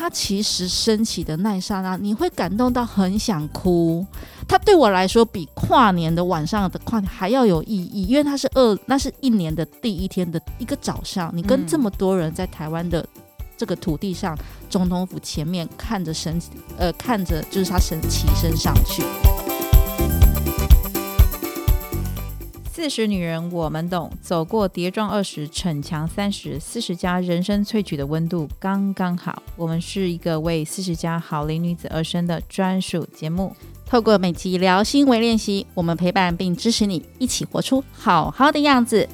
他其实升起的那一刹那，你会感动到很想哭。他对我来说，比跨年的晚上的跨年还要有意义，因为他是二，那是一年的第一天的一个早上，你跟这么多人在台湾的这个土地上，总统府前面看着神，呃，看着就是他神起身上去。四十女人我们懂，走过跌撞二十，逞强三十，四十加人生萃取的温度刚刚好。我们是一个为四十加好龄女子而生的专属节目，透过每集聊心为练习，我们陪伴并支持你，一起活出好好的样子。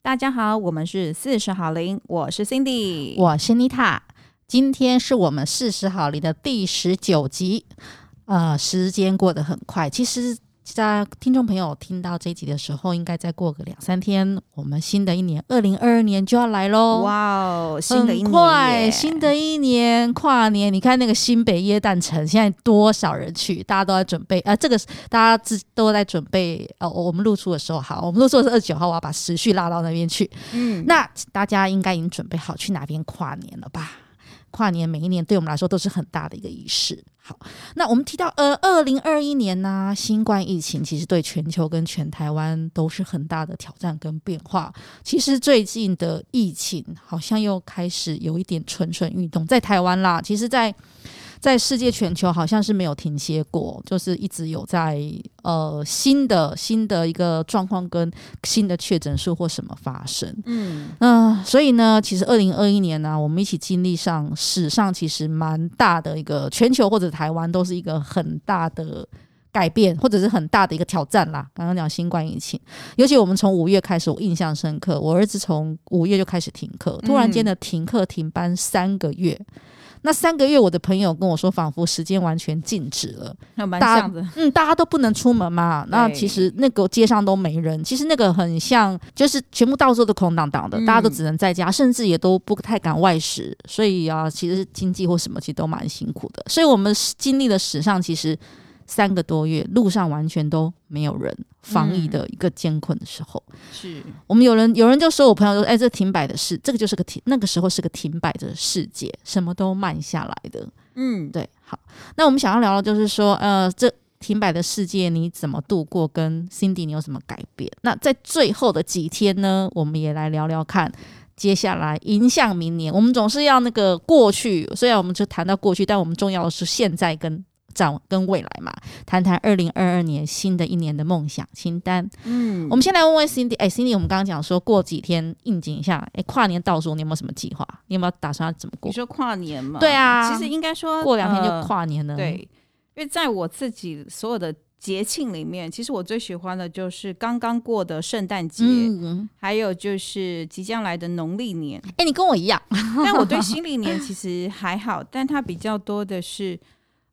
大家好，我们是四十好龄，我是 Cindy，我是妮塔。今天是我们四十好龄的第十九集，呃，时间过得很快。其实，在听众朋友听到这一集的时候，应该再过个两三天，我们新的一年二零二二年就要来喽！哇哦，新的一年，快，新的一年跨年，你看那个新北耶诞城现在多少人去？大家都在准备，呃，这个大家自都在准备。哦，我们露出的时候，好，我们录出的是二十九号，我要把时序拉到那边去。嗯，那大家应该已经准备好去哪边跨年了吧？跨年每一年对我们来说都是很大的一个仪式。好，那我们提到呃，二零二一年呢、啊，新冠疫情其实对全球跟全台湾都是很大的挑战跟变化。其实最近的疫情好像又开始有一点蠢蠢欲动，在台湾啦，其实，在。在世界全球好像是没有停歇过，就是一直有在呃新的新的一个状况跟新的确诊数或什么发生，嗯那、呃，所以呢，其实二零二一年呢、啊，我们一起经历上史上其实蛮大的一个全球或者台湾都是一个很大的改变或者是很大的一个挑战啦。刚刚讲新冠疫情，尤其我们从五月开始，我印象深刻，我儿子从五月就开始停课，突然间的停课停班三个月。那三个月，我的朋友跟我说，仿佛时间完全静止了。那蛮像的，嗯，大家都不能出门嘛。那其实那个街上都没人，其实那个很像，就是全部到处都空荡荡的，大家都只能在家，甚至也都不太敢外食。所以啊，其实经济或什么，其实都蛮辛苦的。所以我们经历了史上其实。三个多月，路上完全都没有人，防疫的一个艰困的时候，嗯、是我们有人有人就说，我朋友说，哎，这停摆的事，这个就是个停，那个时候是个停摆的世界，什么都慢下来的，嗯，对，好，那我们想要聊的就是说，呃，这停摆的世界你怎么度过？跟 Cindy 你有什么改变？那在最后的几天呢，我们也来聊聊看，接下来迎向明年，我们总是要那个过去，虽然我们就谈到过去，但我们重要的是现在跟。展跟未来嘛，谈谈二零二二年新的一年的梦想清单。嗯，我们先来问问 Cindy，哎，Cindy，我们刚刚讲说过几天应景一下，哎，跨年倒数，你有没有什么计划？你有没有打算要怎么过？你说跨年嘛？对啊，其实应该说过两天就跨年了。呃、对，因为在我自己所有的节庆里面，其实我最喜欢的就是刚刚过的圣诞节，嗯、还有就是即将来的农历年。哎，你跟我一样，但我对新历年其实还好，但它比较多的是。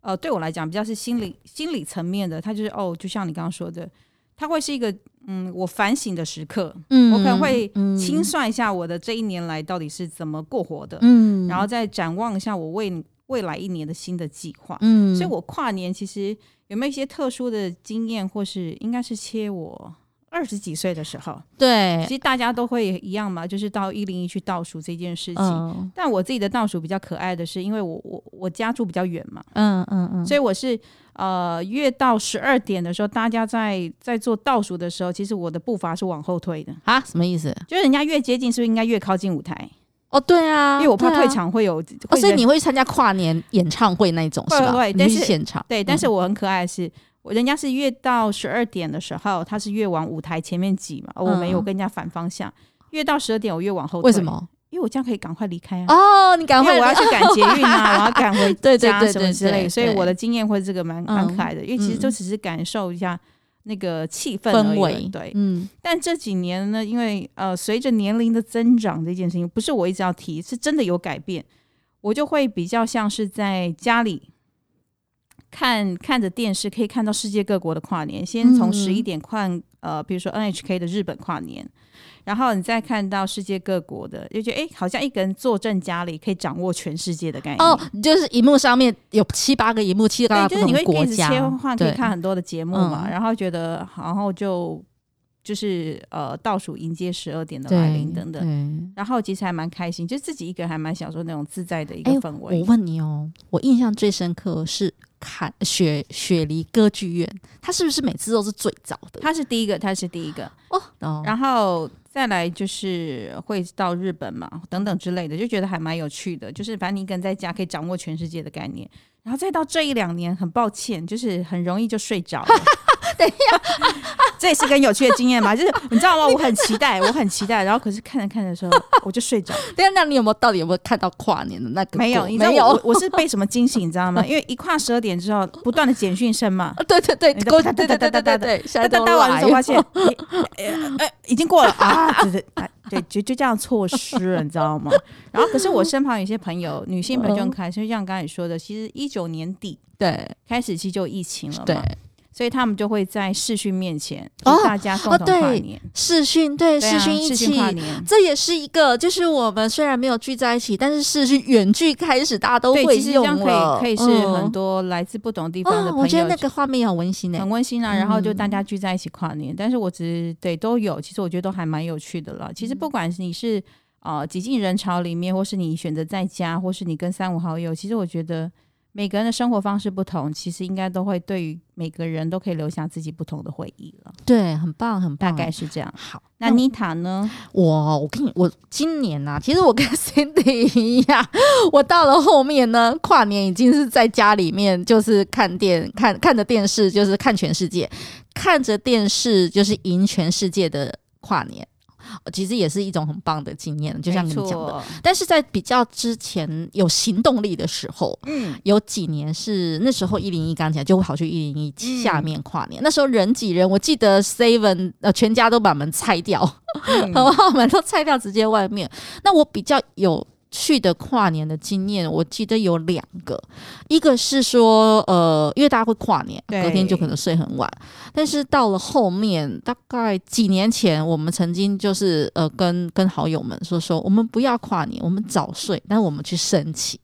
呃，对我来讲比较是心理心理层面的，它就是哦，就像你刚刚说的，它会是一个嗯，我反省的时刻，嗯，我可能会清算一下我的这一年来到底是怎么过活的，嗯，然后再展望一下我未未来一年的新的计划，嗯，所以我跨年其实有没有一些特殊的经验，或是应该是切我。二十几岁的时候，对，其实大家都会一样嘛，就是到一零一去倒数这件事情。嗯、但我自己的倒数比较可爱的是，因为我我我家住比较远嘛，嗯嗯嗯，所以我是呃越到十二点的时候，大家在在做倒数的时候，其实我的步伐是往后退的啊？什么意思？就是人家越接近，是不是应该越靠近舞台？哦，对啊，因为我怕退场会有，所以你会参加跨年演唱会那种是吧？对，但是现场对，但是我很可爱的是。人家是越到十二点的时候，他是越往舞台前面挤嘛，而我没有跟人家反方向。嗯、越到十二点，我越往后退。为什么？因为我这样可以赶快离开啊！哦，你赶快，我要去赶捷运啊，我要赶回家什么之类。所以我的经验会这个蛮蛮可爱的，嗯、因为其实就只是感受一下那个气氛氛围。对，嗯。但这几年呢，因为呃，随着年龄的增长，这件事情不是我一直要提，是真的有改变。我就会比较像是在家里。看看着电视，可以看到世界各国的跨年。先从十一点看，嗯、呃，比如说 NHK 的日本跨年，然后你再看到世界各国的，就觉得哎，好像一个人坐镇家里，可以掌握全世界的概念。哦，就是荧幕上面有七八个荧幕，七八个就是你会一直切换，可以看很多的节目嘛。嗯、然后觉得，然后就就是呃倒数迎接十二点的来临等等，然后其实还蛮开心，就自己一个人还蛮享受那种自在的一个氛围。欸，我问你哦，我印象最深刻是看雪雪梨歌剧院，他是不是每次都是最早的？他是第一个，他是第一个哦。哦，然后再来就是会到日本嘛，等等之类的，就觉得还蛮有趣的。就是反正你一个人在家可以掌握全世界的概念，然后再到这一两年，很抱歉，就是很容易就睡着了。等一下，这也是个有趣的经验嘛？就是你知道吗？我很期待，我很期待，然后可是看着看着的时候，我就睡着。对呀，那你有没有到底有没有看到跨年的那个？没有，你知道没有。我我是被什么惊醒，你知道吗？因为一跨十二点之后，不断的简讯声嘛。对 对对，对对对对对对对。现在到完之后发现，哎，已经过了啊！对对对，就就这样错失了，你知道吗？然后可是我身旁有些朋友，女性朋友就很开心，就像刚才你说的，其实一九年底对开始其实就疫情了嘛。对。所以他们就会在视讯面前，大家共同跨年。视讯对视讯一起跨年，这也是一个，就是我们虽然没有聚在一起，但是视讯远距开始，大家都会用了。可以可以是很多来自不同地方的朋友。我觉得那个画面很温馨诶，很温馨啊。然后就大家聚在一起跨年，但是我只是对都有，其实我觉得都还蛮有趣的了。其实不管是你是呃挤进人潮里面，或是你选择在家，或是你跟三五好友，其实我觉得。每个人的生活方式不同，其实应该都会对于每个人都可以留下自己不同的回忆了。对，很棒，很棒，大概是这样。好，那妮塔呢？我我跟你，我今年啊，其实我跟 Cindy 一样，我到了后面呢，跨年已经是在家里面，就是看电看看着电视，就是看全世界，看着电视就是赢全世界的跨年。其实也是一种很棒的经验，就像你讲的。但是在比较之前有行动力的时候，嗯，有几年是那时候一零一刚起来，就会跑去一零一下面跨年。嗯、那时候人挤人，我记得 Seven 呃全家都把门拆掉，嗯、好不好？门都拆掉，直接外面。那我比较有。去的跨年的经验，我记得有两个，一个是说，呃，因为大家会跨年，隔天就可能睡很晚。但是到了后面，大概几年前，我们曾经就是呃，跟跟好友们说说，我们不要跨年，我们早睡，但是我们去升旗。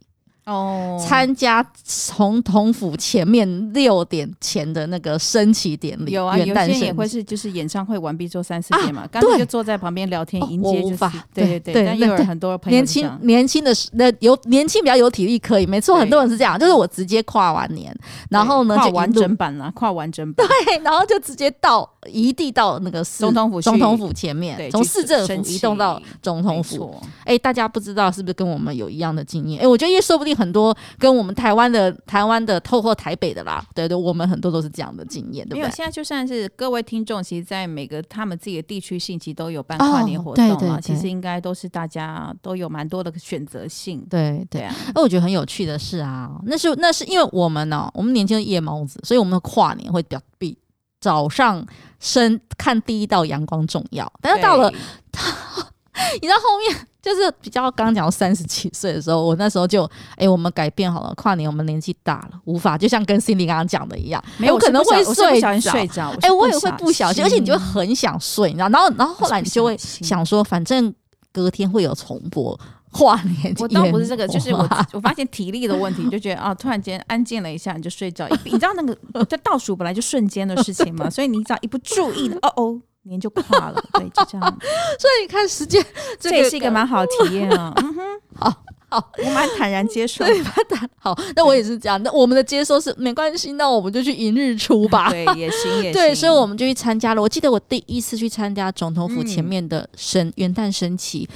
哦，参加总统府前面六点前的那个升旗典礼，有啊，有些人也会是就是演唱会完毕之后三四点嘛，刚才就坐在旁边聊天迎接，就是对对对，但也有很多朋友年轻年轻的那有年轻比较有体力可以，没错，很多人是这样，就是我直接跨完年，然后呢跨完整版了，跨完整版，对，然后就直接到移地到那个 总统府总统府前面，从市政府移动到总统府。哎，大家不知道是不是跟我们有一样的经验？哎，我觉得也说不定。很多跟我们台湾的台湾的，透过台北的啦，对对，我们很多都是这样的经验，对不对？没有，现在就算是各位听众，其实，在每个他们自己的地区性，其实都有办跨年活动啊。哦、对对对，其实应该都是大家都有蛮多的选择性。对对啊，那我觉得很有趣的是啊，那是那是因为我们呢、哦，我们年轻的夜猫子，所以我们的跨年会比较比早上升看第一道阳光重要。但是到了，对 你知道后面。就是比较刚讲到三十几岁的时候，我那时候就哎、欸，我们改变好了，跨年我们年纪大了，无法就像跟 Cindy 刚刚讲的一样，没有可能会睡着，哎，我也会不小心，而且你就会很想睡，你知道，然后然后后来你就会想说，反正隔天会有重播跨年。我倒不是这个，就是我我发现体力的问题，就觉得啊，突然间安静了一下，你就睡着。你知道那个在倒数本来就瞬间的事情嘛，所以你只要一不注意，哦哦。年就跨了，对，就这样。所以你看时间，这也是一个蛮好的体验啊。嗯哼，好好，我蛮坦然接受。对，蛮坦。好，那我也是这样。那我们的接受是没关系，那我们就去迎日出吧。对，也行，也行。对，所以我们就去参加了。我记得我第一次去参加总统府前面的升元旦升旗。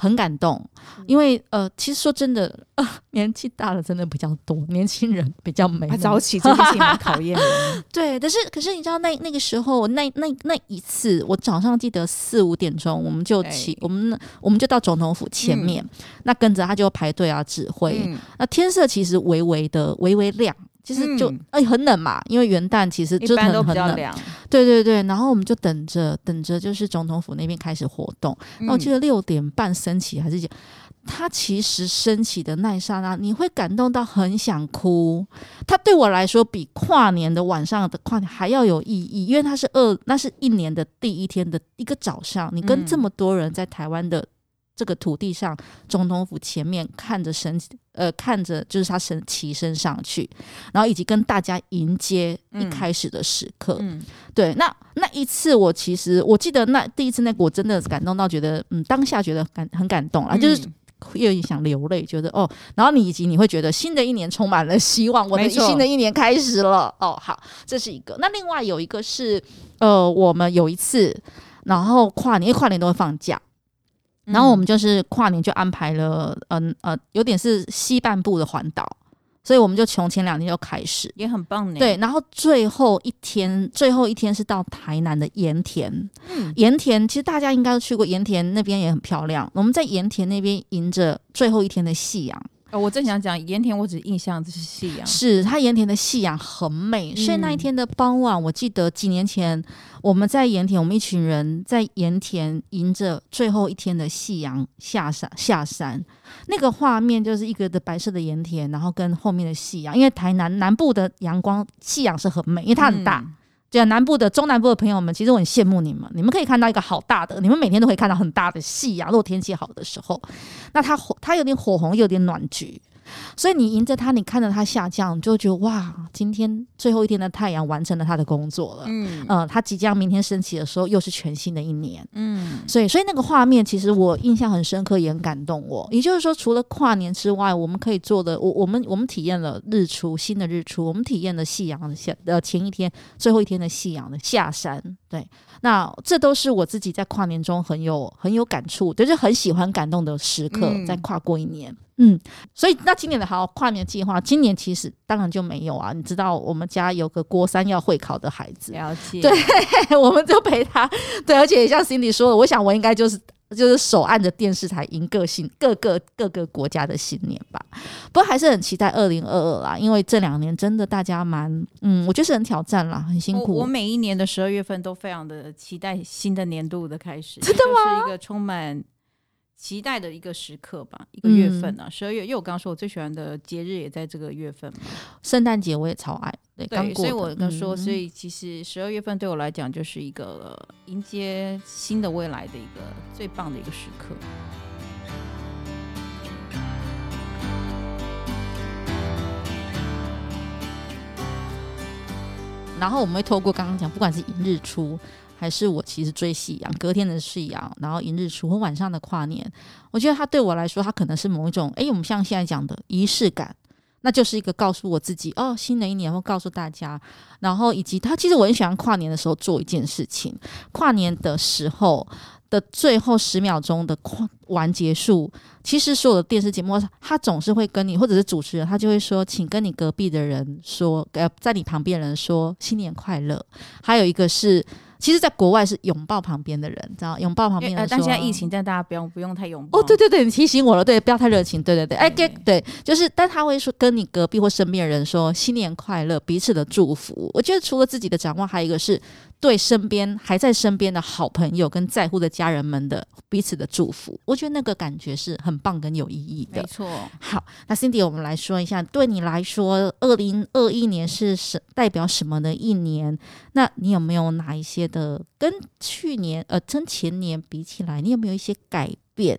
很感动，因为呃，其实说真的，呃，年纪大了真的比较多，年轻人比较没早起，这件事情蛮讨厌的。对，可是可是你知道那那个时候，那那那一次，我早上记得四五点钟我们就起，欸、我们我们就到总统府前面，嗯、那跟着他就排队啊指挥。嗯、那天色其实微微的微微亮。其实就哎、嗯欸、很冷嘛，因为元旦其实就很很冷，对对对。然后我们就等着等着，就是总统府那边开始活动。那、嗯、我记得六点半升旗还是几，他其实升起的那一刹那，你会感动到很想哭。他对我来说比跨年的晚上的跨年还要有意义，因为他是二，那是一年的第一天的一个早上，你跟这么多人在台湾的。这个土地上总统府前面看着神，呃，看着就是他神起身上去，然后以及跟大家迎接一开始的时刻。嗯，对，那那一次我其实我记得那第一次那个我真的感动到觉得，嗯，当下觉得感很感动啊，嗯、就是又有想流泪，觉得哦，然后你以及你会觉得新的一年充满了希望，我的新的一年开始了。哦，好，这是一个。那另外有一个是，呃，我们有一次，然后跨年，因为跨年都会放假。然后我们就是跨年就安排了，嗯呃，有点是西半部的环岛，所以我们就从前两天就开始，也很棒呢。对，然后最后一天，最后一天是到台南的盐田。嗯，盐田其实大家应该都去过，盐田那边也很漂亮。我们在盐田那边迎着最后一天的夕阳。哦，我正想讲盐田，我只印象这是夕阳，是它盐田的夕阳很美，所以那一天的傍晚，我记得几年前我们在盐田，我们一群人在盐田迎着最后一天的夕阳下山下山，那个画面就是一个的白色的盐田，然后跟后面的夕阳，因为台南南部的阳光夕阳是很美，因为它很大。嗯对，南部的中南部的朋友们，其实我很羡慕你们。你们可以看到一个好大的，你们每天都可以看到很大的夕阳。如果天气好的时候，那它火，它有点火红，又有点暖橘。所以你迎着它，你看着它下降，你就会觉得哇，今天最后一天的太阳完成了它的工作了。嗯，呃，它即将明天升起的时候，又是全新的一年。嗯，所以，所以那个画面其实我印象很深刻，也很感动我。也就是说，除了跨年之外，我们可以做的，我我们我们体验了日出，新的日出，我们体验了夕阳的下呃前一天最后一天的夕阳的下山。对，那这都是我自己在跨年中很有很有感触，就是很喜欢感动的时刻，在跨过一年。嗯嗯，所以那今年的好跨年计划，今年其实当然就没有啊。你知道我们家有个国三要会考的孩子，了解，对，我们就陪他。对，而且也像 Cindy 说的，我想我应该就是就是手按着电视台迎各新各个各个国家的新年吧。不过还是很期待二零二二啦，因为这两年真的大家蛮嗯，我觉得是很挑战啦，很辛苦。我，我每一年的十二月份都非常的期待新的年度的开始，真的吗？是一个充满。期待的一个时刻吧，一个月份啊，十二月，因为我刚刚说我最喜欢的节日也在这个月份嘛。圣诞节我也超爱，对，对，所以我刚说，所以其实十二月份对我来讲就是一个迎接新的未来的一个最棒的一个时刻。然后我们会透过刚刚讲，不管是迎日出。还是我其实追夕阳，隔天的夕阳，然后迎日出和晚上的跨年，我觉得它对我来说，它可能是某一种，哎，我们像现在讲的仪式感，那就是一个告诉我自己，哦，新的一年会告诉大家，然后以及它其实我很喜欢跨年的时候做一件事情，跨年的时候的最后十秒钟的完结束，其实所有的电视节目，他总是会跟你或者是主持人，他就会说，请跟你隔壁的人说，呃，在你旁边人说新年快乐，还有一个是。其实，在国外是拥抱旁边的人，知道拥抱旁边的人。但现在疫情，但大家不用不用太拥抱。哦，对对对，你提醒我了，对，不要太热情，对对对，哎，对对，就是，但他会说跟你隔壁或身边的人说新年快乐，彼此的祝福。我觉得除了自己的展望，还有一个是。对身边还在身边的好朋友跟在乎的家人们的彼此的祝福，我觉得那个感觉是很棒跟有意义的。没错。好，那 Cindy，我们来说一下，对你来说，二零二一年是什代表什么的一年？那你有没有哪一些的跟去年呃跟前年比起来，你有没有一些改变？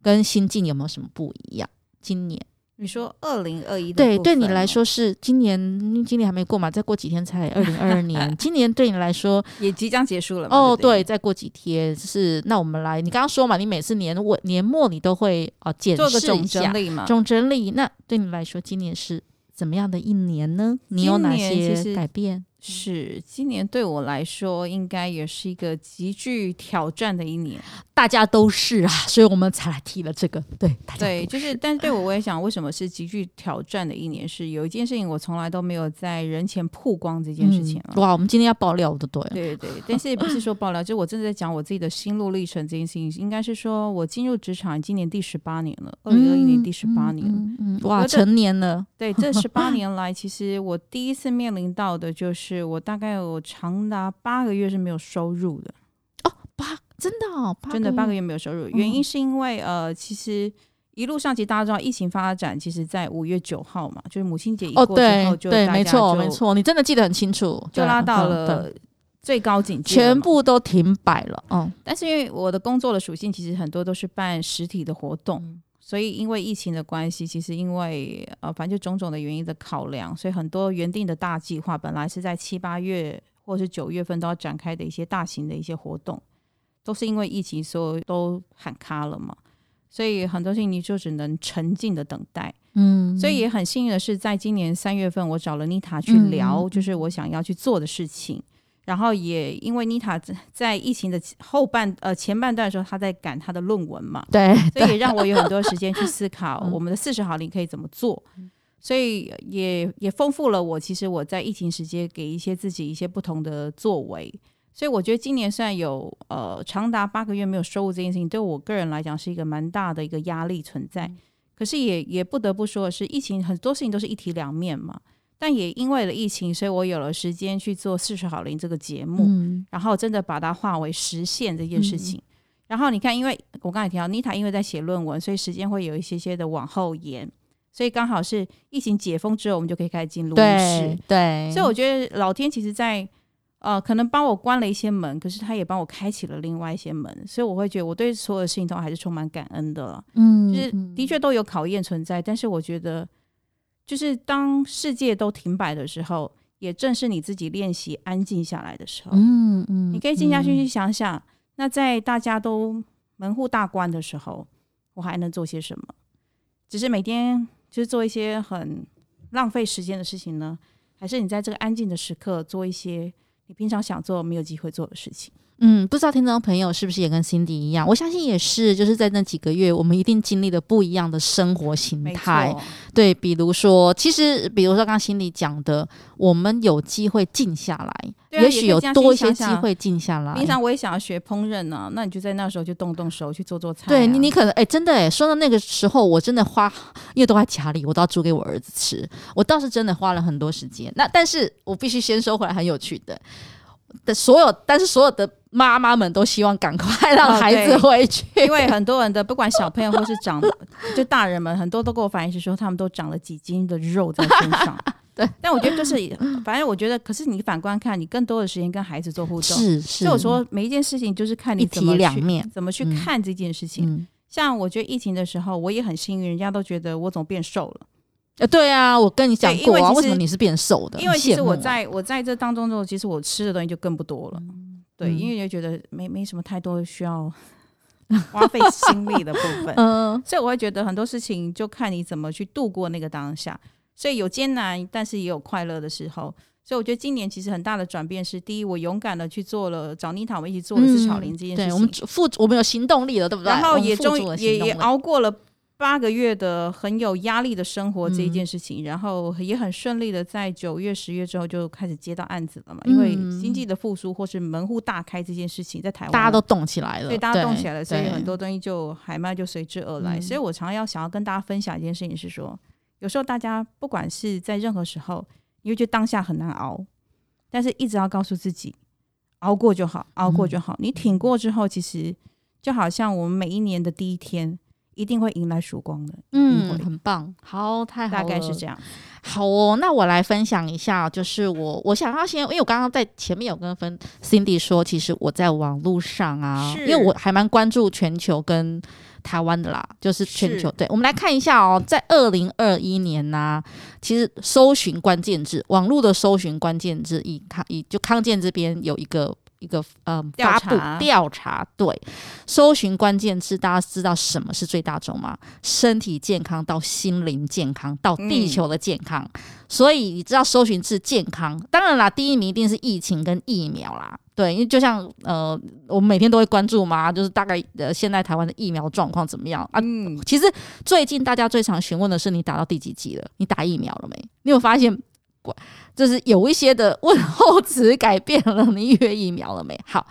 跟心境有没有什么不一样？今年？你说二零二一对，对你来说是今年，今年还没过嘛？再过几天才 二零二二年。今年对你来说 也即将结束了哦，对，再过几天是。那我们来，你刚刚说嘛，你每次年尾年末你都会啊检视一下，做个总整理嘛，总整理。那对你来说，今年是怎么样的一年呢？你有哪些改变？是今年对我来说，应该也是一个极具挑战的一年。大家都是啊，所以我们才来提了这个。对，对，就是，但是对我，我也想，为什么是极具挑战的一年？是有一件事情，我从来都没有在人前曝光这件事情。嗯、哇，我们今天要爆料的，对，对对。但是也不是说爆料，就我正在讲我自己的心路历程这件事情。应该是说我进入职场今年第十八年了，二零二一年第十八年，嗯嗯嗯、哇，成年了。对，这 十八年来，其实我第一次面临到的就是我大概有长达八个月是没有收入的。真的哦，真的八个月没有收入，原因是因为呃，其实一路上其实大家知道疫情发展，其实在五月九号嘛，就是母亲节一过之后就，哦，对，对，没错没错，你真的记得很清楚，就拉到了最高警戒，全部都停摆了。嗯，但是因为我的工作的属性，其实很多都是办实体的活动，嗯、所以因为疫情的关系，其实因为呃，反正就种种的原因的考量，所以很多原定的大计划，本来是在七八月或者是九月份都要展开的一些大型的一些活动，都是因为疫情，所以都喊卡了嘛。所以很多事情你就只能沉静的等待。嗯，所以也很幸运的是，在今年三月份，我找了妮塔去聊，就是我想要去做的事情。嗯然后也因为妮塔在疫情的后半呃前半段的时候，她在赶她的论文嘛，对，所以也让我有很多时间去思考 我们的四十毫厘可以怎么做，嗯、所以也也丰富了我。其实我在疫情时间给一些自己一些不同的作为，所以我觉得今年虽然有呃长达八个月没有收入这件事情，对我个人来讲是一个蛮大的一个压力存在，嗯、可是也也不得不说的是，疫情很多事情都是一体两面嘛。但也因为了疫情，所以我有了时间去做《四十好龄》这个节目，嗯、然后真的把它化为实现这件事情。嗯、然后你看，因为我刚才提到妮塔，因为在写论文，所以时间会有一些些的往后延，所以刚好是疫情解封之后，我们就可以开始进录音室。对，所以我觉得老天其实在呃，可能帮我关了一些门，可是他也帮我开启了另外一些门，所以我会觉得我对所有的事情都还是充满感恩的。嗯，就是的确都有考验存在，但是我觉得。就是当世界都停摆的时候，也正是你自己练习安静下来的时候。嗯嗯，嗯你可以静下心去想想，嗯、那在大家都门户大关的时候，我还能做些什么？只是每天就是做一些很浪费时间的事情呢？还是你在这个安静的时刻做一些你平常想做没有机会做的事情？嗯，不知道听众朋友是不是也跟 Cindy 一样？我相信也是，就是在那几个月，我们一定经历了不一样的生活形态。对，比如说，其实，比如说刚刚 Cindy 讲的，我们有机会静下来，啊、也许有多一些机会静下来。平常我也想要学烹饪呢、啊，那你就在那时候就动动手去做做菜、啊。对你，你可能哎，真的哎，说到那个时候，我真的花，因为都在家里，我都要煮给我儿子吃。我倒是真的花了很多时间。那但是我必须先说回来，很有趣的。的所有，但是所有的妈妈们都希望赶快让孩子回去，哦、因为很多人的不管小朋友或是长，就大人们很多都跟我反映是说，他们都长了几斤的肉在身上。对，但我觉得就是，反正我觉得，可是你反观看，你更多的时间跟孩子做互动，是是。所以我说每一件事情就是看你怎么去两面，怎么去看这件事情。嗯、像我觉得疫情的时候，我也很幸运，人家都觉得我怎么变瘦了。呃，对啊，我跟你讲过啊，为什么你是变瘦的？因为其实我在我在这当中之后，其实我吃的东西就更不多了。嗯、对，因为就觉得没没什么太多需要 花费心力的部分。嗯，所以我会觉得很多事情就看你怎么去度过那个当下。所以有艰难，但是也有快乐的时候。所以我觉得今年其实很大的转变是：第一，我勇敢的去做了找妮塔我们一起做的是巧玲这件事情。对，我们付我们有行动力了，对不对？然后也终于也也熬过了。八个月的很有压力的生活这一件事情，嗯、然后也很顺利的在九月、十月之后就开始接到案子了嘛。嗯、因为经济的复苏或是门户大开这件事情，在台湾大家都动起来了，对，大家动起来了，所以很多东西就海脉就随之而来。嗯、所以我常常要想要跟大家分享一件事情是说，有时候大家不管是在任何时候，因为觉得当下很难熬，但是一直要告诉自己，熬过就好，熬过就好。嗯、你挺过之后，其实就好像我们每一年的第一天。一定会迎来曙光的，嗯，很棒，好，太好了，大概是这样。好哦，那我来分享一下，就是我我想要先，因为我刚刚在前面有跟分 Cindy 说，其实我在网络上啊，因为我还蛮关注全球跟台湾的啦，就是全球。对，我们来看一下哦，在二零二一年呢、啊，其实搜寻关键字，网络的搜寻关键字，以康以就康健这边有一个。一个呃，发布调查，对，搜寻关键字，大家知道什么是最大众吗？身体健康到心灵健康到地球的健康，嗯、所以你知道搜寻是健康，当然啦，第一名一定是疫情跟疫苗啦，对，因为就像呃，我们每天都会关注嘛，就是大概呃，现在台湾的疫苗状况怎么样啊？嗯、其实最近大家最常询问的是你打到第几剂了？你打疫苗了没？你有发现？就是有一些的问候词改变了，你预约疫苗了没？好，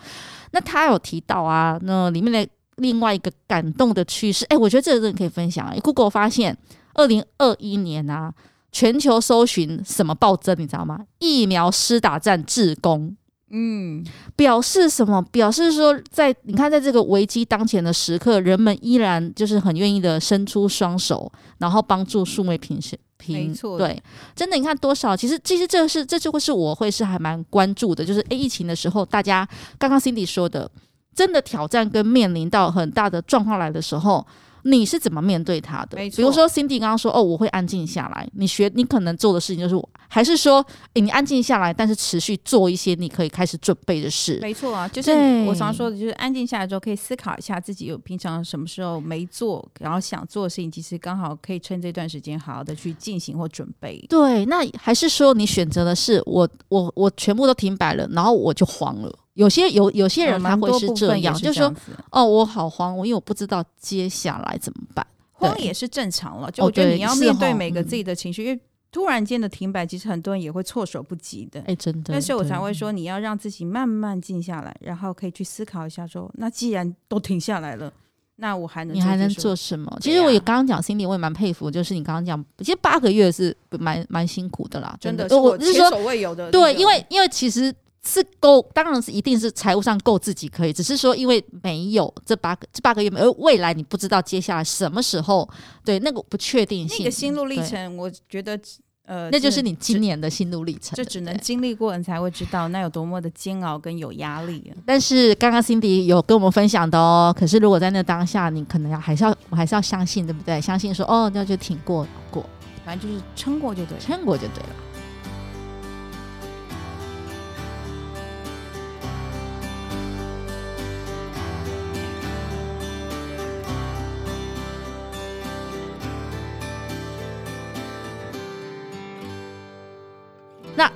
那他有提到啊，那里面的另外一个感动的趋势，哎，我觉得这个人可以分享。Google 发现，二零二一年啊，全球搜寻什么暴增，你知道吗？疫苗施打站志工。嗯，表示什么？表示说，在你看，在这个危机当前的时刻，人们依然就是很愿意的伸出双手，然后帮助数位平权平。没错，对，真的，你看多少？其实，其实这是这就会是我会是还蛮关注的，就是诶，疫情的时候，大家刚刚 Cindy 说的，真的挑战跟面临到很大的状况来的时候。你是怎么面对他的？比如说，Cindy 刚刚说：“哦，我会安静下来。”你学，你可能做的事情就是，还是说，诶，你安静下来，但是持续做一些你可以开始准备的事。没错啊，就是我常说的，就是安静下来之后，可以思考一下自己有平常什么时候没做，然后想做的事情，其实刚好可以趁这段时间好好的去进行或准备。对，那还是说你选择的是我，我，我全部都停摆了，然后我就慌了。有些有有些人他会是这样，是这样就是说，哦，我好慌，我因为我不知道接下来怎么办。慌也是正常了，就我觉得你要面对每个自己的情绪，哦、因为突然间的停摆，其实很多人也会措手不及的。哎，真的。但是我才会说，你要让自己慢慢静下来，然后可以去思考一下说，说那既然都停下来了，那我还能你还能做什么？其实我也刚刚讲心里，我也蛮佩服，就是你刚刚讲，其实八个月是蛮蛮辛苦的啦，真的，真的我是前所未有的。对，因为因为其实。是够，当然是一定是财务上够自己可以，只是说因为没有这八个这八个月，而未来你不知道接下来什么时候，对那个不确定性，那个心路历程，我觉得呃，那就是你今年的心路历程，就只能经历过你才会知道那有多么的煎熬跟有压力。但是刚刚 Cindy 有跟我们分享的哦，可是如果在那当下，你可能要还是要我还是要相信，对不对？相信说哦，那就挺过过，反正就是撑过就对，撑过就对了。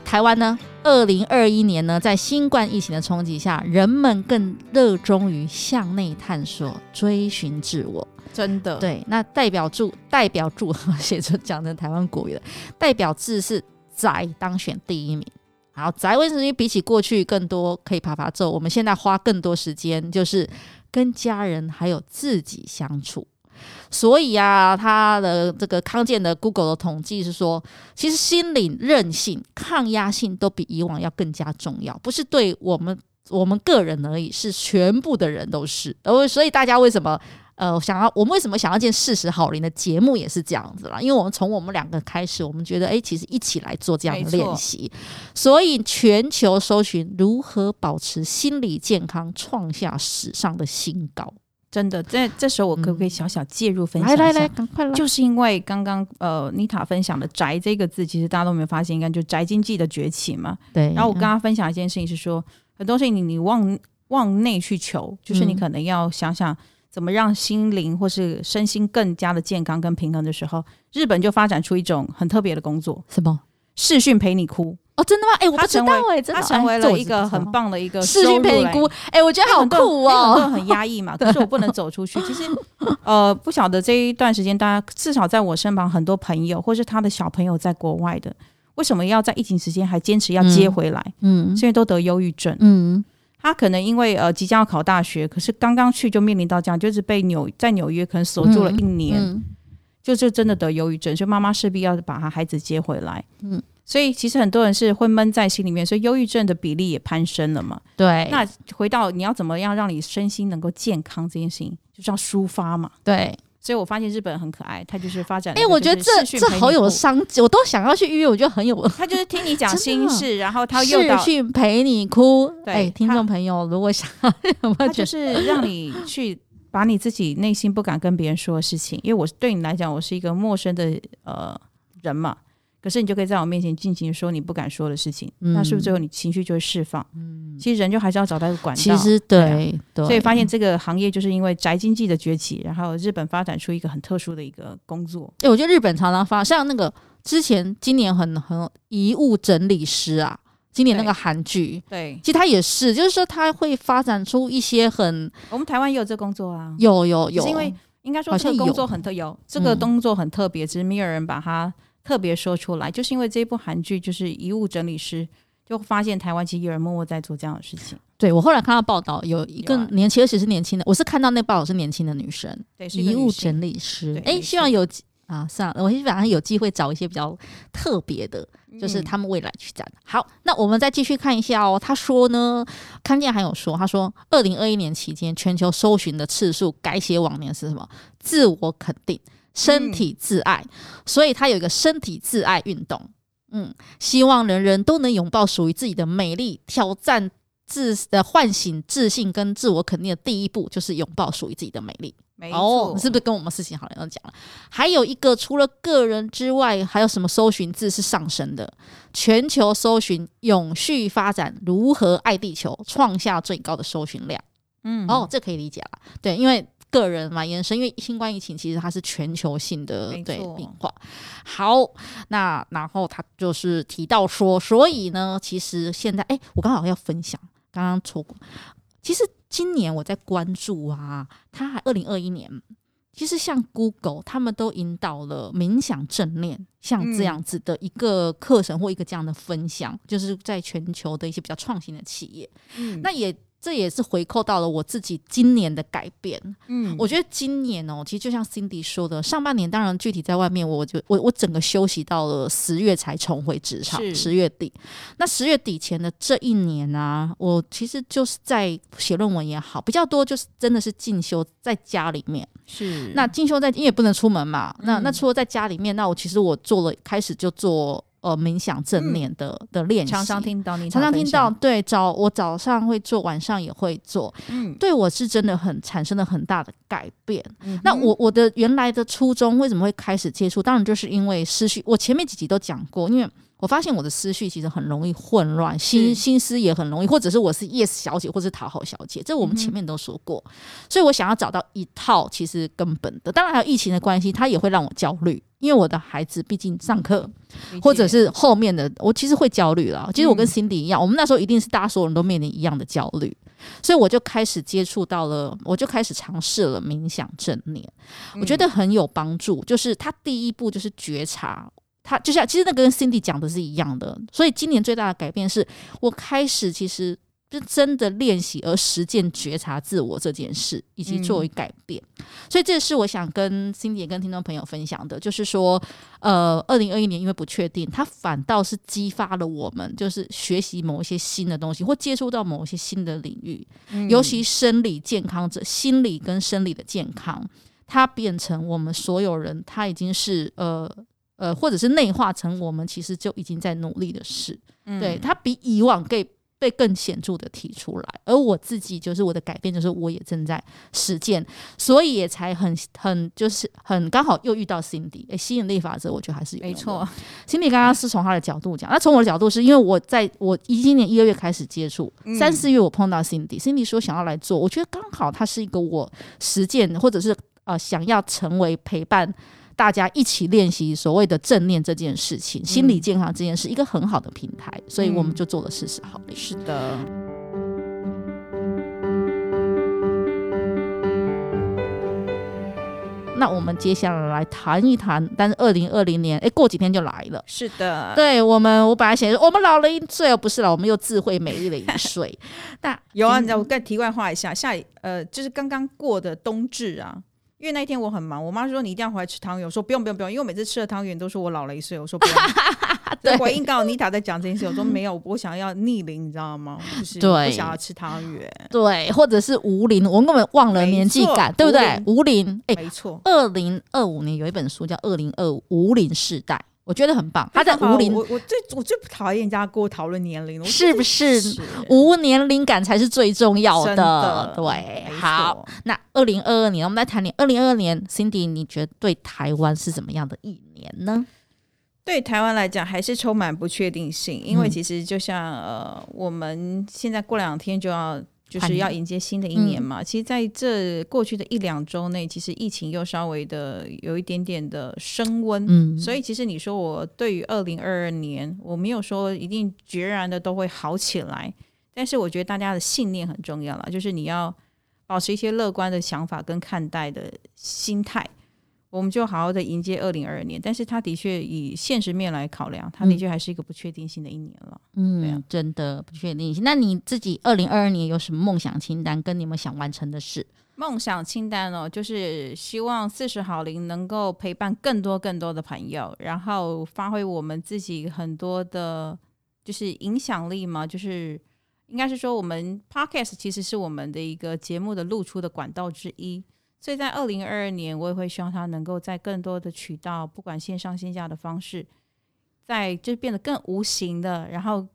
台湾呢？二零二一年呢，在新冠疫情的冲击下，人们更热衷于向内探索、追寻自我。真的，对。那代表住代表住写成讲成台湾国语的代表字是宅当选第一名。好，宅为什么？因为比起过去更多可以爬爬走，我们现在花更多时间就是跟家人还有自己相处。所以啊，他的这个康健的 Google 的统计是说，其实心理韧性、抗压性都比以往要更加重要，不是对我们我们个人而已，是全部的人都是。而所以大家为什么呃想要我们为什么想要见事实好林的节目也是这样子啦，因为我们从我们两个开始，我们觉得哎，其实一起来做这样的练习，所以全球搜寻如何保持心理健康，创下史上的新高。真的，这这时候我可不可以小小介入分享一下？来来来，赶快来！就是因为刚刚呃妮塔分享的“宅”这个字，其实大家都没有发现，应该就宅经济的崛起嘛。对。然后我刚刚分享一件事情是说，很多事情你你往往内去求，就是你可能要想想怎么让心灵或是身心更加的健康跟平衡的时候，日本就发展出一种很特别的工作，什么？视讯陪你哭。哦，真的吗？哎、欸，我不知道哎、欸，他成为了一个很棒的一个视讯陪你哭。哎、欸，我觉得好酷哦，很，很压抑嘛。可是我不能走出去。其实，呃，不晓得这一段时间，大家至少在我身旁很多朋友，或是他的小朋友在国外的，为什么要在疫情时间还坚持要接回来？嗯，是因为都得忧郁症。嗯，他可能因为呃即将要考大学，可是刚刚去就面临到这样，就是被纽在纽约可能锁住了一年，嗯嗯、就就真的得忧郁症，所以妈妈势必要把他孩子接回来。嗯。所以其实很多人是会闷在心里面，所以忧郁症的比例也攀升了嘛。对。那回到你要怎么样让你身心能够健康这件事情，就是要抒发嘛。对。所以我发现日本人很可爱，他就是发展。哎、欸，我觉得这这好有商机，我都想要去预约。我觉得很有。他就是听你讲心事，然后他又去陪你哭。对，欸、听众朋友，如果想要，他就是让你去把你自己内心不敢跟别人说的事情，因为我对你来讲，我是一个陌生的呃人嘛。可是你就可以在我面前尽情说你不敢说的事情，嗯、那是不是最后你情绪就会释放？嗯，其实人就还是要找到一个管道。其实对，对，对，所以发现这个行业就是因为宅经济的崛起，然后日本发展出一个很特殊的一个工作。哎、欸，我觉得日本常常发像那个之前今年很很遗物整理师啊，今年那个韩剧，对，其实他也是，就是说他会发展出一些很，我们台湾也有这工作啊，有有有，是因为应该说这个工作很特有，这个工作很特别，只是没有人把它。特别说出来，就是因为这部韩剧就是遗物整理师，就发现台湾其实有人默默在做这样的事情。对，我后来看到报道，有一个年轻，而且是年轻的，我是看到那报道是年轻的女生，对，遗物整理师。哎、欸，希望有啊，算了，我基本上有机会找一些比较特别的，就是他们未来去展、嗯。好，那我们再继续看一下哦。他说呢，康健还有说，他说，二零二一年期间全球搜寻的次数改写往年是什么？自我肯定。身体自爱，嗯、所以他有一个身体自爱运动。嗯，希望人人都能拥抱属于自己的美丽，挑战自的唤醒自信跟自我肯定的第一步，就是拥抱属于自己的美丽。没错，哦，是不是跟我们事情好像讲了？还有一个，除了个人之外，还有什么搜寻字是上升的？全球搜寻永续发展，如何爱地球，创下最高的搜寻量。嗯，哦，这可以理解了。对，因为。个人嘛，延伸，因为新冠疫情其实它是全球性的对变化。好，那然后他就是提到说，所以呢，其实现在，哎，我刚好要分享，刚刚错过。其实今年我在关注啊，他还二零二一年，其实像 Google 他们都引导了冥想正念，像这样子的一个课程或一个这样的分享，嗯、就是在全球的一些比较创新的企业，嗯，那也。这也是回扣到了我自己今年的改变。嗯，我觉得今年哦，其实就像 Cindy 说的，上半年当然具体在外面，我就我我整个休息到了十月才重回职场。十月底，那十月底前的这一年啊，我其实就是在写论文也好，比较多就是真的是进修在家里面。是，那进修在因为也不能出门嘛，嗯、那那除了在家里面，那我其实我做了开始就做。呃，冥想正念的、嗯、的练习，常常听到你常常听到，对，早我早上会做，晚上也会做，嗯，对我是真的很产生了很大的改变。嗯、那我我的原来的初衷为什么会开始接触？当然就是因为思绪，我前面几集都讲过，因为。我发现我的思绪其实很容易混乱，心心思也很容易，或者是我是 yes 小姐，或者是讨好小姐，这我们前面都说过。嗯、所以我想要找到一套其实根本的，当然还有疫情的关系，它也会让我焦虑，因为我的孩子毕竟上课，或者是后面的，我其实会焦虑了。其实我跟 Cindy 一样，嗯、我们那时候一定是大家所有人都面临一样的焦虑，所以我就开始接触到了，我就开始尝试了冥想正念，我觉得很有帮助。就是他第一步就是觉察。他就像，其实那个跟 Cindy 讲的是一样的，所以今年最大的改变是我开始其实就真的练习而实践觉察自我这件事，以及作为改变。嗯、所以这是我想跟 Cindy 也跟听众朋友分享的，就是说，呃，二零二一年因为不确定，它反倒是激发了我们，就是学习某一些新的东西，或接触到某一些新的领域，嗯、尤其生理健康者，心理跟生理的健康，它变成我们所有人，它已经是呃。呃，或者是内化成我们其实就已经在努力的事，嗯、对，它比以往可以被更显著的提出来。而我自己就是我的改变，就是我也正在实践，所以也才很很就是很刚好又遇到 Cindy，哎，吸引力法则，我觉得还是有没错。Cindy 刚刚是从他的角度讲，那从我的角度是因为我在我一今年一二月开始接触，三四、嗯、月我碰到 Cindy，Cindy 说想要来做，我觉得刚好他是一个我实践或者是呃想要成为陪伴。大家一起练习所谓的正念这件事情，心理健康这件事，一个很好的平台，所以我们就做了四十好礼。是的。那我们接下来来谈一谈，但是二零二零年，哎，过几天就来了。是的，对我们，我本来想说我们老了一岁哦，不是了，我们又智慧美丽了一岁。那有啊，你知道我再题外话一下，下呃，就是刚刚过的冬至啊。因为那一天我很忙，我妈说你一定要回来吃汤圆，我说不用不用不用，因为我每次吃了汤圆都说我老了一岁，我说不用。对，回应刚好妮塔在讲这件事，我说没有，我想要逆龄，你知道吗？就是不想要吃汤圆，对，或者是无龄，我根本忘了年纪感，对不对？无龄，哎，没错。二零二五年有一本书叫《二零二五无龄世代》。我觉得很棒，他在无龄，我我最我最不讨厌人家跟我讨论年龄，是不是？无年龄感才是最重要的。的对，好，那二零二二年，我们来谈你二零二二年，Cindy，你觉得对台湾是怎么样的一年呢？对台湾来讲，还是充满不确定性，因为其实就像呃，我们现在过两天就要。就是要迎接新的一年嘛。嗯、其实在这过去的一两周内，其实疫情又稍微的有一点点的升温。嗯，所以其实你说我对于二零二二年，我没有说一定决然的都会好起来，但是我觉得大家的信念很重要了，就是你要保持一些乐观的想法跟看待的心态。我们就好好的迎接二零二二年，但是它的确以现实面来考量，它的确还是一个不确定性的一年了。嗯，对啊，真的不确定性。那你自己二零二二年有什么梦想清单，跟你们想完成的事？梦想清单哦，就是希望四十好龄能够陪伴更多更多的朋友，然后发挥我们自己很多的，就是影响力嘛。就是应该是说，我们 Podcast 其实是我们的一个节目的露出的管道之一。所以在二零二二年，我也会希望他能够在更多的渠道，不管线上线下的方式，在就变得更无形的，然后。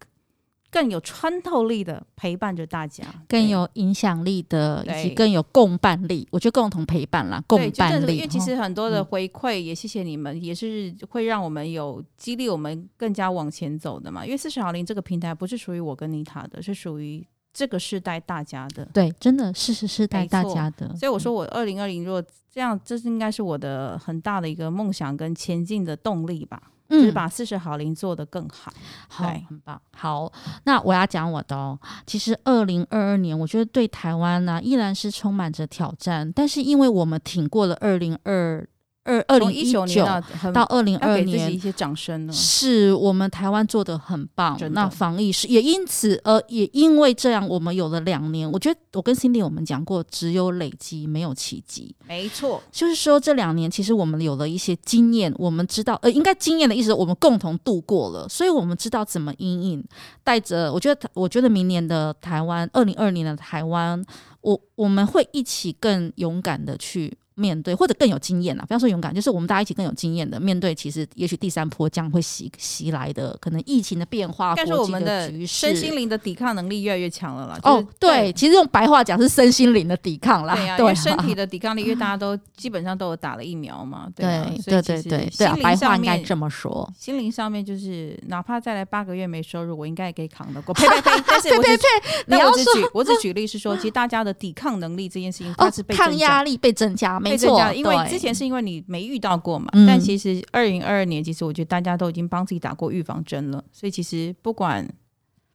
更有穿透力的陪伴着大家，更有影响力的，以及更有共伴力。我觉得共同陪伴啦，共伴力。因为其实很多的回馈，也谢谢你们，嗯、也是会让我们有激励我们更加往前走的嘛。因为四十好龄这个平台不是属于我跟妮塔的，是属于这个是带大家的。对，真的是是世代大家的。所以我说，我二零二零如果这样，这是应该是我的很大的一个梦想跟前进的动力吧。就是把四十好龄做得更好，嗯、好，很棒。好，那我要讲我的哦。其实二零二二年，我觉得对台湾呢、啊，依然是充满着挑战。但是因为我们挺过了二零二。二二零一九年到二零二二年，一些掌声呢，是我们台湾做的很棒。那防疫是也因此，呃，也因为这样，我们有了两年。我觉得我跟 Cindy 我们讲过，只有累积，没有奇迹。没错，就是说这两年其实我们有了一些经验，我们知道，呃，应该经验的意思，我们共同度过了，所以我们知道怎么应应。带着，我觉得，我觉得明年的台湾，二零二二年的台湾，我我们会一起更勇敢的去。面对或者更有经验啊，不要说勇敢，就是我们大家一起更有经验的面对。其实也许第三波将会袭袭来的，可能疫情的变化，但是我们的身心灵的抵抗能力越来越强了啦。哦，对，其实用白话讲是身心灵的抵抗啦。对啊，因为身体的抵抗力，因为大家都基本上都有打了疫苗嘛。对对对对对，白话应该这么说。心灵上面就是，哪怕再来八个月没收入，我应该也可以扛得过。呸呸呸！但是 我只 你要举，我只举例是说，其实大家的抵抗能力这件事情，它是被抗压力被增加。没错，因为之前是因为你没遇到过嘛，嗯、但其实二零二二年，其实我觉得大家都已经帮自己打过预防针了，所以其实不管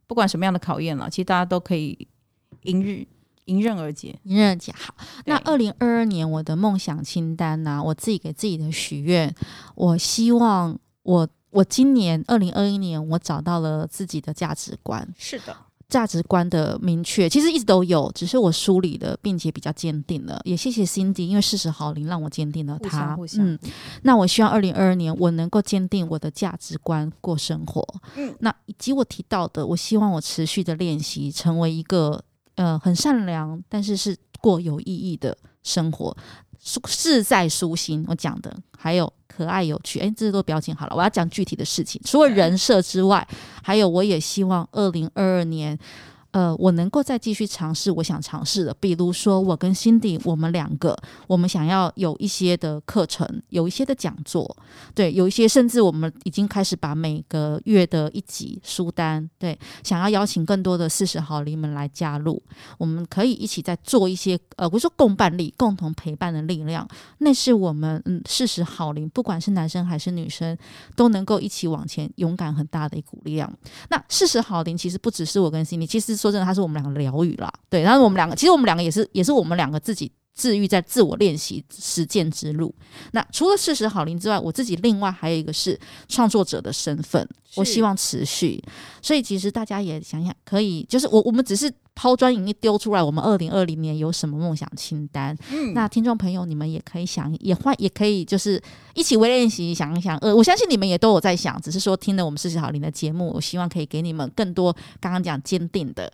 不管什么样的考验了，其实大家都可以迎日迎刃而解，迎刃而解。好，那二零二二年我的梦想清单呢、啊？我自己给自己的许愿，我希望我我今年二零二一年我找到了自己的价值观，是的。价值观的明确，其实一直都有，只是我梳理了，并且比较坚定了。也谢谢 Cindy，因为四十好龄让我坚定了他。嗯，那我希望二零二二年我能够坚定我的价值观过生活。嗯，那以及我提到的，我希望我持续的练习，成为一个呃很善良，但是是过有意义的生活，自在舒心。我讲的还有。可爱有趣，哎，这些都标签好了。我要讲具体的事情，除了人设之外，还有我也希望二零二二年。呃，我能够再继续尝试我想尝试的，比如说我跟 Cindy，我们两个，我们想要有一些的课程，有一些的讲座，对，有一些甚至我们已经开始把每个月的一集书单，对，想要邀请更多的四十好龄们来加入，我们可以一起再做一些，呃，不是说共伴力，共同陪伴的力量，那是我们嗯四十好龄，不管是男生还是女生，都能够一起往前，勇敢很大的一股力量。那四十好龄其实不只是我跟 Cindy，其实。说真的，他是我们两个疗愈啦，对，然后我们两个，其实我们两个也是，也是我们两个自己治愈在自我练习实践之路。那除了事实好灵之外，我自己另外还有一个是创作者的身份，我希望持续。所以其实大家也想想，可以就是我我们只是。抛砖引玉丢出来，我们二零二零年有什么梦想清单？嗯，那听众朋友，你们也可以想，也换，也可以就是一起微练习，想一想。呃，我相信你们也都有在想，只是说听了我们四十好龄的节目，我希望可以给你们更多刚刚讲坚定的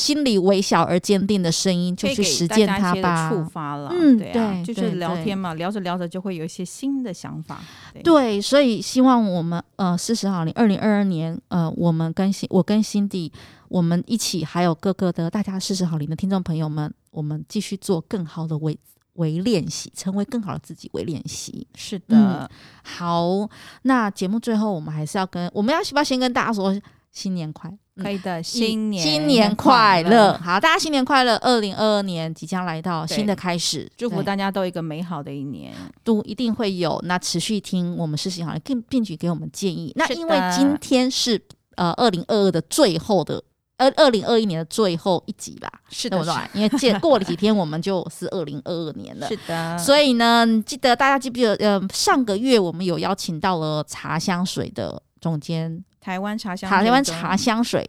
心里微小而坚定的声音，就去实践它吧。触发了，嗯，对啊，对，就是聊天嘛，聊着聊着就会有一些新的想法。对，对，所以希望我们呃四十好龄二零二二年呃，我们跟新我跟 Cindy。我们一起，还有各个的大家四十好龄的听众朋友们，我们继续做更好的为为练习，成为更好的自己为练习。是的、嗯，好，那节目最后我们还是要跟我们要不要先跟大家说新年快？可以的，新年新年快乐！好，大家新年快乐！二零二二年即将来到新的开始，祝福大家都一个美好的一年，都一定会有。那持续听我们事情好像，并并且给我们建议。那因为今天是呃二零二二的最后的。二二零二一年的最后一集吧，是的，对吧？因为见过了几天，我们就是二零二二年了。是的，所以呢，记得大家记不记得？呃，上个月我们有邀请到了茶香水的总监，台湾茶香，台湾茶香水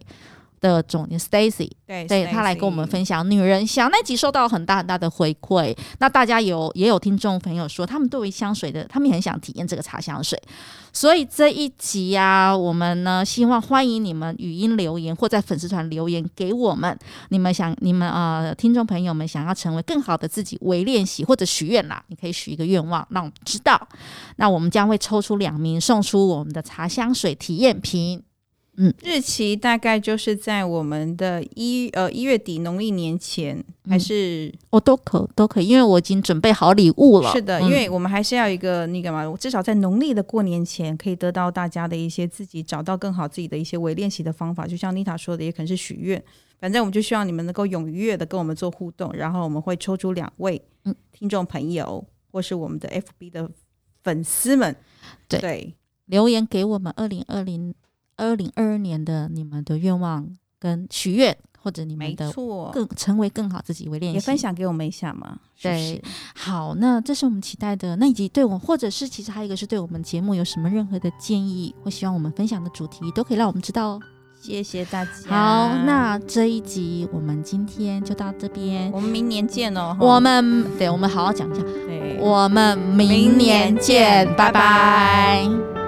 的总监 Stacy，对，对他来跟我们分享女人香那集，收到很大很大的回馈。那大家有也有听众朋友说，他们对于香水的，他们也很想体验这个茶香水。所以这一集呀、啊，我们呢希望欢迎你们语音留言或在粉丝团留言给我们。你们想，你们呃听众朋友们想要成为更好的自己，为练习或者许愿啦，你可以许一个愿望，让我们知道。那我们将会抽出两名，送出我们的茶香水体验品。嗯，日期大概就是在我们的一呃一月底农历年前，还是、嗯、哦都可都可以，因为我已经准备好礼物了。是的，因为我们还是要一个那个嘛，我至少在农历的过年前，可以得到大家的一些自己找到更好自己的一些微练习的方法。就像妮塔说的，也可能是许愿，反正我们就希望你们能够踊跃的跟我们做互动，然后我们会抽出两位听众朋友，或是我们的 FB 的粉丝们，对，对。留言给我们二零二零。二零二二年的你们的愿望跟许愿，或者你们的更成为更好自己为练习，也分享给我们一下嘛？对，好，那这是我们期待的那以及。对我，或者是其实还有一个是对我们节目有什么任何的建议，或希望我们分享的主题，都可以让我们知道哦。谢谢大家。好，那这一集我们今天就到这边，我们明年见哦。我们对，我们好好讲一下。对，我们明年见，拜拜。拜拜。